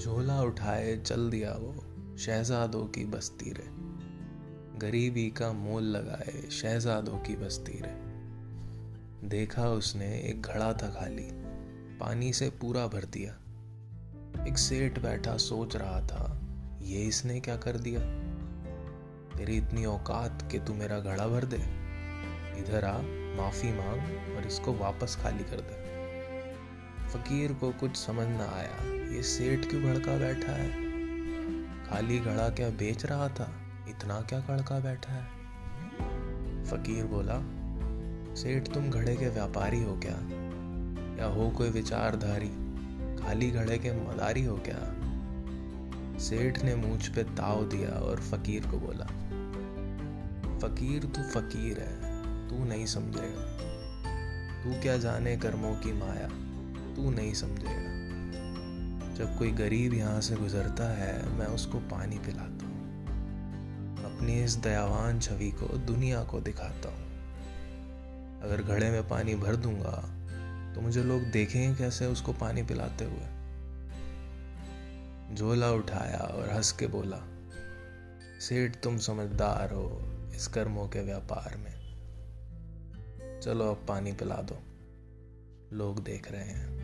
झोला उठाए चल दिया वो, शहजादों की बस्ती रे। गरीबी का मोल लगाए शहजादों की बस्ती रे। देखा उसने, एक घड़ा था खाली, पानी से पूरा भर दिया। एक सेठ बैठा सोच रहा था, ये इसने क्या कर दिया? तेरी इतनी औकात कि तू मेरा घड़ा भर दे। इधर आ, माफ़ी मांग और इसको वापस खाली कर दे। फकीर को कुछ समझ ना आया। ये सेठ क्यों भड़का बैठा है? खाली घड़ा क्या बेच रहा था? इतना क्या कड़का बैठा है? फकीर बोला, सेठ, तुम घड़े के व्यापारी हो क्या? या हो कोई विचारधारी? खाली घड़े के मदारी हो क्या? सेठ ने मूछ पे ताव दिया और फकीर को बोला, फकीर, तू फकीर है। तू नहीं समझेगा। तू क्या जाने कर्मों की माया? तू नहीं समझेगा। जब कोई गरीब यहाँ से गुजरता है, मैं उसको पानी पिलाता हूँ। अपनी इस दयावान छवि को दुनिया को दिखाता हूँ। अगर घड़े में पानी भर दूँगा तो मुझे लोग देखेंगे कैसे उसको पानी पिलाते हुए। झोला उठाया और हंस के बोला, सेठ, तुम समझदार हो इस कर्मों के व्यापार में। चलो अब पानी पिला दो। लोग देख रहे हैं।